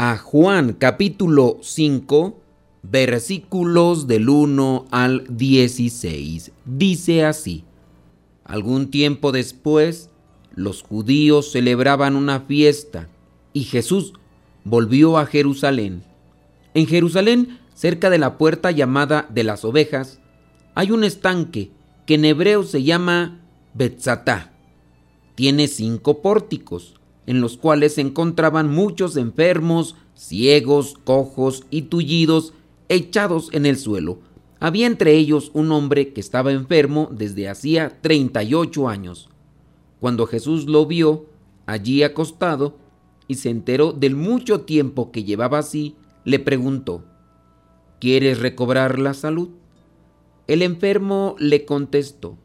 a Juan capítulo 5 versículos del 1 al 16. Dice así, algún tiempo después los judíos celebraban una fiesta y Jesús volvió a Jerusalén. En Jerusalén, cerca de la puerta llamada de las ovejas, hay un estanque que en hebreo se llama Betzatá. Tiene cinco pórticos, en los cuales se encontraban muchos enfermos, ciegos, cojos y tullidos echados en el suelo. Había entre ellos un hombre que estaba enfermo desde hacía 38 años. Cuando Jesús lo vio allí acostado y se enteró del mucho tiempo que llevaba así, le preguntó, ¿Quieres recobrar la salud? El enfermo le contestó,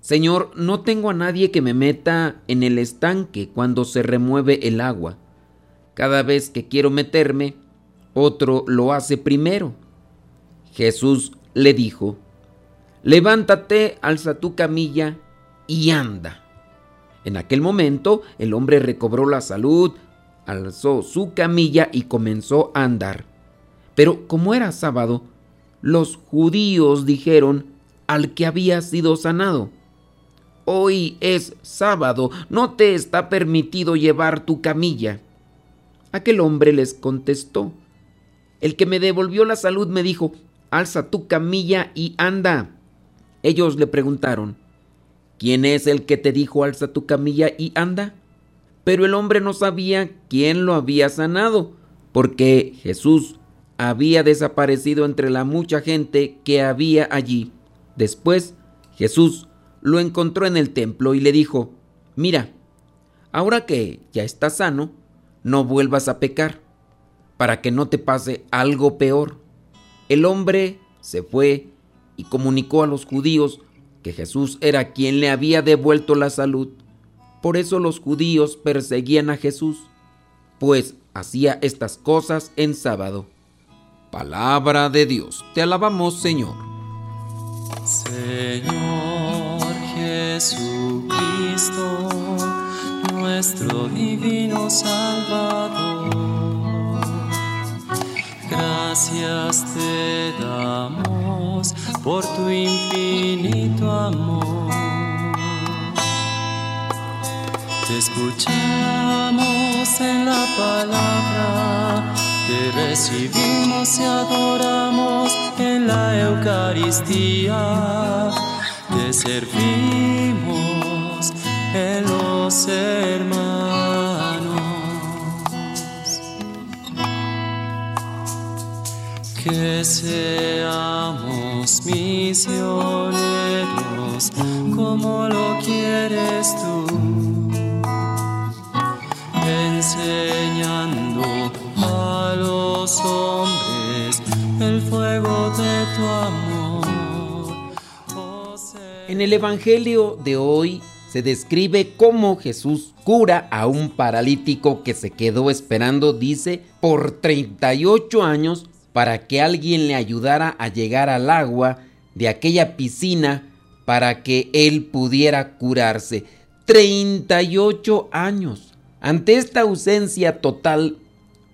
Señor, no tengo a nadie que me meta en el estanque cuando se remueve el agua. Cada vez que quiero meterme, otro lo hace primero. Jesús le dijo, levántate, alza tu camilla y anda. En aquel momento el hombre recobró la salud, alzó su camilla y comenzó a andar. Pero como era sábado, los judíos dijeron al que había sido sanado, Hoy es sábado, no te está permitido llevar tu camilla. Aquel hombre les contestó, El que me devolvió la salud me dijo, alza tu camilla y anda. Ellos le preguntaron, ¿quién es el que te dijo alza tu camilla y anda? Pero el hombre no sabía quién lo había sanado, porque Jesús había desaparecido entre la mucha gente que había allí. Después Jesús lo encontró en el templo y le dijo, mira, ahora que ya estás sano, no vuelvas a pecar, para que no te pase algo peor. El hombre se fue y comunicó a los judíos que Jesús era quien le había devuelto la salud. Por eso los judíos perseguían a Jesús, pues hacía estas cosas en sábado. Palabra de Dios, te alabamos Señor. Señor Jesucristo, nuestro divino Salvador. Gracias te damos por tu infinito amor. Te escuchamos en la palabra, te recibimos y adoramos en la Eucaristía, te servimos en los hermanos. Que seamos misioneros como lo quieres tú, enseñando a los hombres el fuego de tu amor. En el Evangelio de hoy se describe cómo Jesús cura a un paralítico que se quedó esperando, dice, por 38 años para que alguien le ayudara a llegar al agua de aquella piscina para que él pudiera curarse. 38 años. Ante esta ausencia total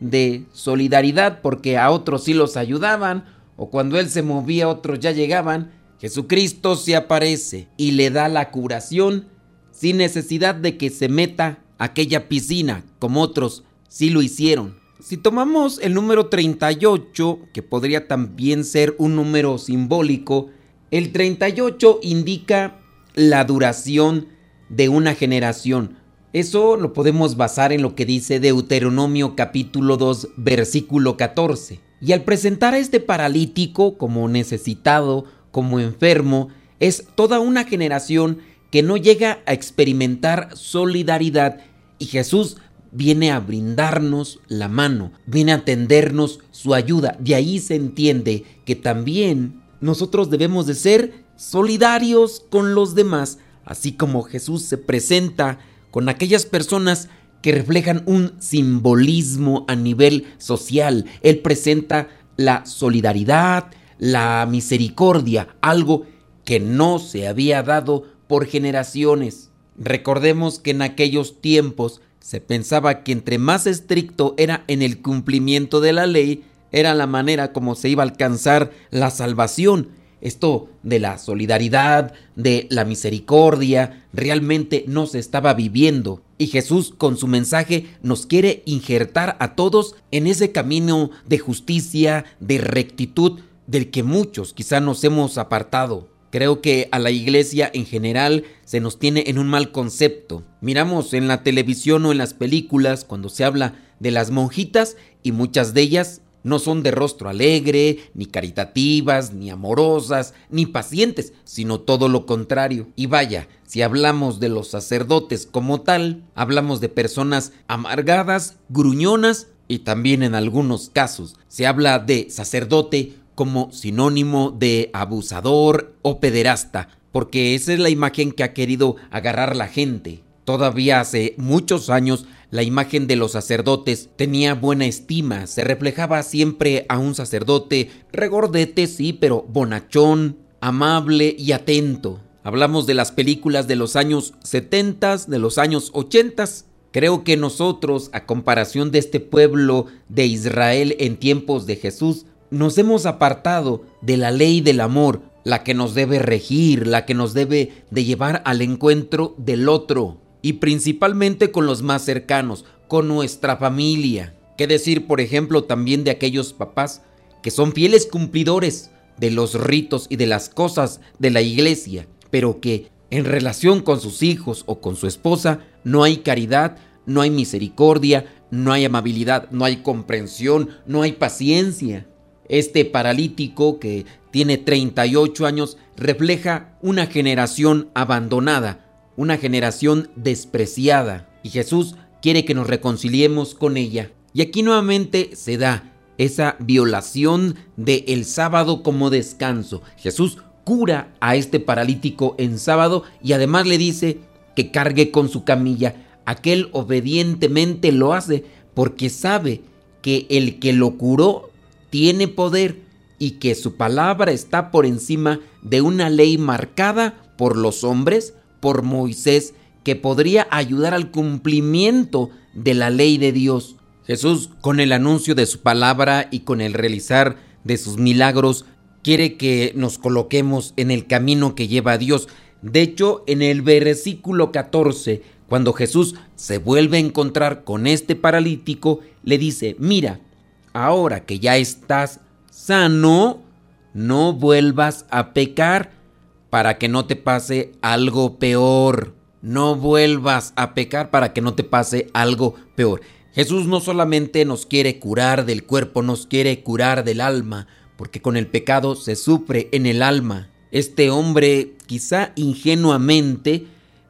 de solidaridad, porque a otros sí los ayudaban, o cuando él se movía otros ya llegaban, Jesucristo se aparece y le da la curación sin necesidad de que se meta a aquella piscina, como otros sí lo hicieron. Si tomamos el número 38, que podría también ser un número simbólico, el 38 indica la duración de una generación. Eso lo podemos basar en lo que dice Deuteronomio capítulo 2 versículo 14. Y al presentar a este paralítico como necesitado, como enfermo, es toda una generación que no llega a experimentar solidaridad y Jesús viene a brindarnos la mano, viene a tendernos su ayuda. De ahí se entiende que también nosotros debemos de ser solidarios con los demás, así como Jesús se presenta con aquellas personas que reflejan un simbolismo a nivel social. Él presenta la solidaridad, la misericordia, algo que no se había dado por generaciones. Recordemos que en aquellos tiempos se pensaba que entre más estricto era en el cumplimiento de la ley, era la manera como se iba a alcanzar la salvación. Esto de la solidaridad, de la misericordia, realmente no se estaba viviendo. Y Jesús con su mensaje nos quiere injertar a todos en ese camino de justicia, de rectitud, del que muchos quizá nos hemos apartado. Creo que a la iglesia en general se nos tiene en un mal concepto. Miramos en la televisión o en las películas cuando se habla de las monjitas y muchas de ellas no son de rostro alegre, ni caritativas, ni amorosas, ni pacientes, sino todo lo contrario. Y vaya, si hablamos de los sacerdotes como tal, hablamos de personas amargadas, gruñonas y también en algunos casos se habla de sacerdote como sinónimo de abusador o pederasta, porque esa es la imagen que ha querido agarrar la gente. Todavía hace muchos años la imagen de los sacerdotes tenía buena estima, se reflejaba siempre a un sacerdote regordete, sí, pero bonachón, amable y atento. Hablamos de las películas de los años 70, de los años 80. Creo que nosotros, a comparación de este pueblo de Israel en tiempos de Jesús, nos hemos apartado de la ley del amor, la que nos debe regir, la que nos debe de llevar al encuentro del otro y principalmente con los más cercanos, con nuestra familia. ¿Qué decir, por ejemplo, también de aquellos papás que son fieles cumplidores de los ritos y de las cosas de la iglesia, pero que en relación con sus hijos o con su esposa no hay caridad, no hay misericordia, no hay amabilidad, no hay comprensión, no hay paciencia? Este paralítico que tiene 38 años refleja una generación abandonada, una generación despreciada. Y Jesús quiere que nos reconciliemos con ella. Y aquí nuevamente se da esa violación del el sábado como descanso. Jesús cura a este paralítico en sábado y además le dice que cargue con su camilla. Aquel obedientemente lo hace porque sabe que el que lo curó tiene poder y que su palabra está por encima de una ley marcada por los hombres, por Moisés, que podría ayudar al cumplimiento de la ley de Dios. Jesús, con el anuncio de su palabra y con el realizar de sus milagros, quiere que nos coloquemos en el camino que lleva a Dios. De hecho, en el versículo 14, cuando Jesús se vuelve a encontrar con este paralítico, le dice, mira, ahora que ya estás sano, no vuelvas a pecar para que no te pase algo peor. No vuelvas a pecar para que no te pase algo peor. Jesús no solamente nos quiere curar del cuerpo, nos quiere curar del alma, porque con el pecado se sufre en el alma. Este hombre, quizá ingenuamente,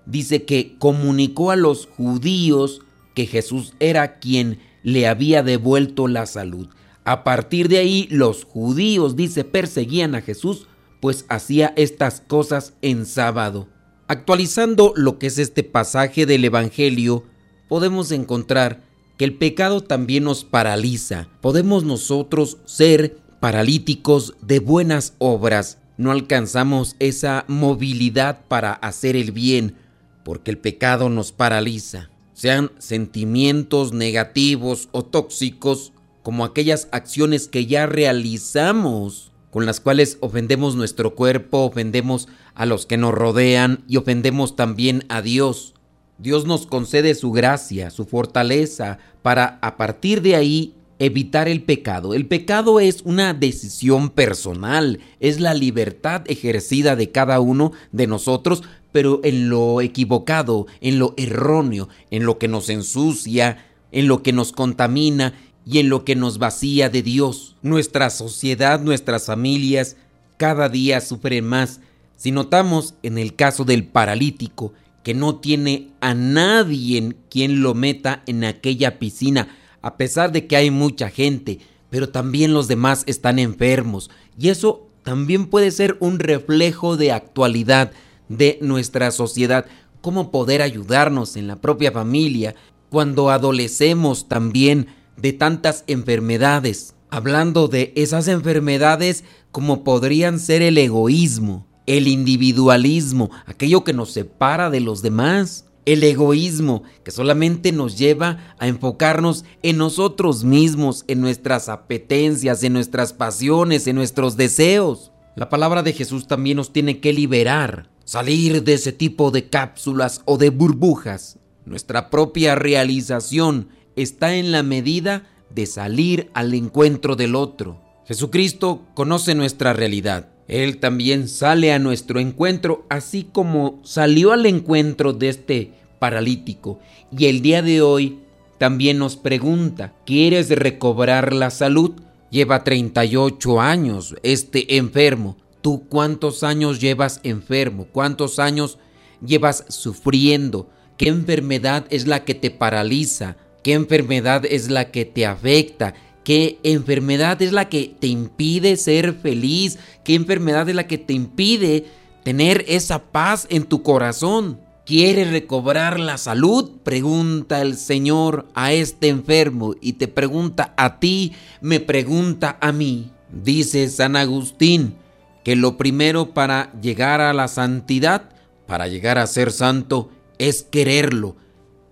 dice que comunicó a los judíos que Jesús era quien le había devuelto la salud. A partir de ahí los judíos, dice, perseguían a Jesús, pues hacía estas cosas en sábado. Actualizando lo que es este pasaje del Evangelio, podemos encontrar que el pecado también nos paraliza. Podemos nosotros ser paralíticos de buenas obras. No alcanzamos esa movilidad para hacer el bien, porque el pecado nos paraliza sean sentimientos negativos o tóxicos, como aquellas acciones que ya realizamos, con las cuales ofendemos nuestro cuerpo, ofendemos a los que nos rodean y ofendemos también a Dios. Dios nos concede su gracia, su fortaleza, para a partir de ahí evitar el pecado. El pecado es una decisión personal, es la libertad ejercida de cada uno de nosotros pero en lo equivocado, en lo erróneo, en lo que nos ensucia, en lo que nos contamina y en lo que nos vacía de Dios. Nuestra sociedad, nuestras familias, cada día sufren más. Si notamos en el caso del paralítico, que no tiene a nadie quien lo meta en aquella piscina, a pesar de que hay mucha gente, pero también los demás están enfermos. Y eso también puede ser un reflejo de actualidad de nuestra sociedad. Cómo poder ayudarnos en la propia familia cuando adolecemos también de tantas enfermedades. Hablando de esas enfermedades como podrían ser el egoísmo, el individualismo, aquello que nos separa de los demás, el egoísmo que solamente nos lleva a enfocarnos en nosotros mismos, en nuestras apetencias, en nuestras pasiones, en nuestros deseos. La palabra de Jesús también nos tiene que liberar, salir de ese tipo de cápsulas o de burbujas. Nuestra propia realización está en la medida de salir al encuentro del otro. Jesucristo conoce nuestra realidad él también sale a nuestro encuentro, así como salió al encuentro de este paralítico. Y el día de hoy también nos pregunta, ¿quieres recobrar la salud? Lleva 38 años este enfermo. ¿Tú cuántos años llevas enfermo? ¿Cuántos años llevas sufriendo? ¿Qué enfermedad es la que te paraliza? ¿Qué enfermedad es la que te afecta? ¿Qué enfermedad es la que te impide ser feliz? ¿Qué enfermedad es la que te impide tener esa paz en tu corazón? ¿Quieres recobrar la salud? Pregunta el Señor a este enfermo y te pregunta a ti, me pregunta a mí. Dice San Agustín que lo primero para llegar a la santidad, para llegar a ser santo, es quererlo.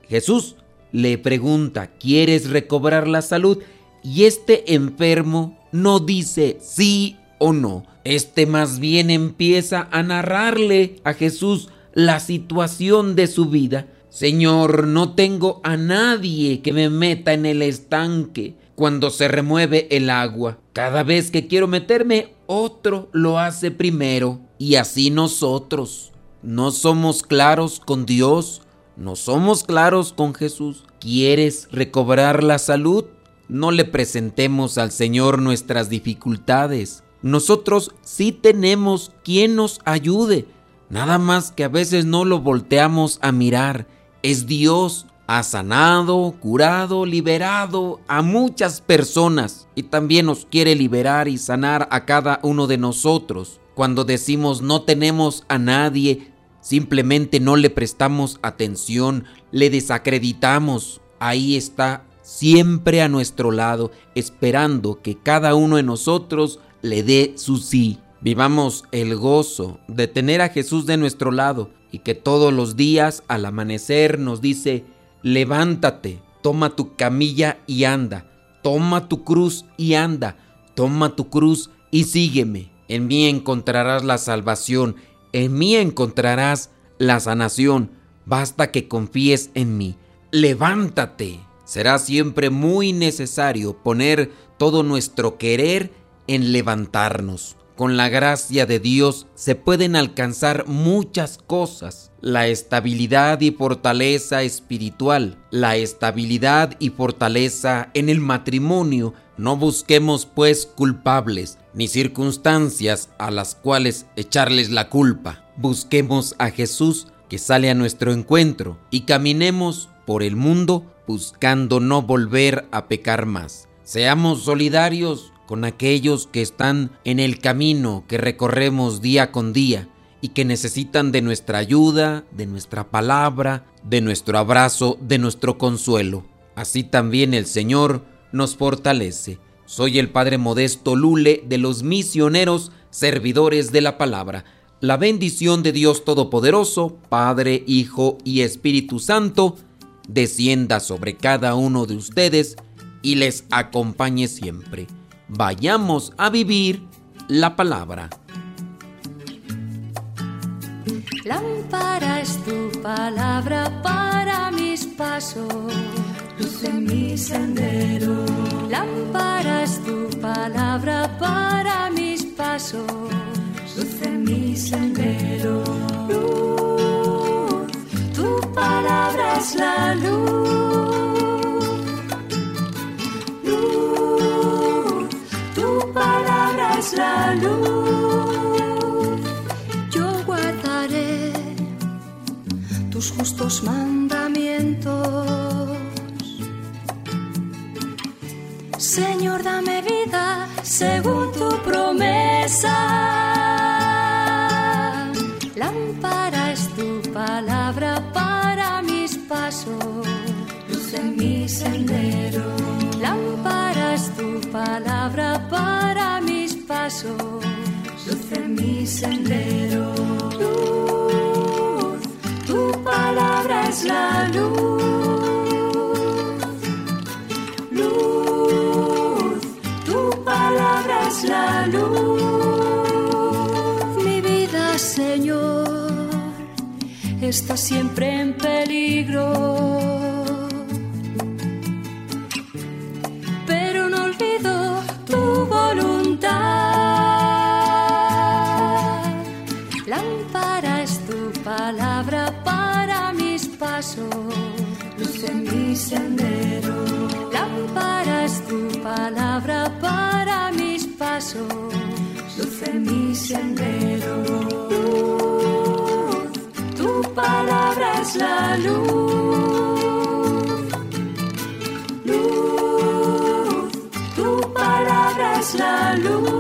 Jesús le pregunta, ¿quieres recobrar la salud? y este enfermo no dice sí o no. Este más bien empieza a narrarle a Jesús la situación de su vida. Señor, no tengo a nadie que me meta en el estanque cuando se remueve el agua. Cada vez que quiero meterme, otro lo hace primero. Y así nosotros. No somos claros con Dios, no somos claros con Jesús. ¿Quieres recobrar la salud? no le presentemos al Señor nuestras dificultades. Nosotros sí tenemos quien nos ayude, nada más que a veces no lo volteamos a mirar. Es Dios, ha sanado, curado, liberado a muchas personas y también nos quiere liberar y sanar a cada uno de nosotros. Cuando decimos no tenemos a nadie, simplemente no le prestamos atención, le desacreditamos. Ahí está siempre a nuestro lado, esperando que cada uno de nosotros le dé su sí. Vivamos el gozo de tener a Jesús de nuestro lado y que todos los días al amanecer nos dice, levántate, toma tu camilla y anda, toma tu cruz y anda, toma tu cruz y sígueme. En mí encontrarás la salvación, en mí encontrarás la sanación, basta que confíes en mí. Levántate será siempre muy necesario poner todo nuestro querer en levantarnos. Con la gracia de Dios se pueden alcanzar muchas cosas. La estabilidad y fortaleza espiritual, la estabilidad y fortaleza en el matrimonio. No busquemos pues culpables ni circunstancias a las cuales echarles la culpa. Busquemos a Jesús que sale a nuestro encuentro y caminemos por el mundo buscando no volver a pecar más. Seamos solidarios con aquellos que están en el camino que recorremos día con día y que necesitan de nuestra ayuda, de nuestra palabra, de nuestro abrazo, de nuestro consuelo. Así también el Señor nos fortalece. Soy el Padre Modesto Lule de los misioneros servidores de la palabra. La bendición de Dios Todopoderoso, Padre, Hijo y Espíritu Santo, descienda sobre cada uno de ustedes y les acompañe siempre. Vayamos a vivir la palabra. Lámpara es tu palabra para mis pasos, luz en mi sendero. Lámpara es tu palabra para mis pasos, luz en mi sendero palabra es la luz. La luz. Yo guardaré tus justos mandamientos. Señor, dame vida según tu promesa. Lámpara es tu palabra para mis pasos, luz en mi sendero. Lámpara es tu palabra para pasos, luz en mi sendero. Luz, tu palabra es la luz. Luz, tu palabra es la luz. Mi vida, Señor, está siempre en peligro. Palabra para mis pasos, luz en mi sendero. Lámpara es tu palabra para mis pasos, luz en mi sendero. Luz, tu palabra es la luz. Luz, tu palabra es la luz.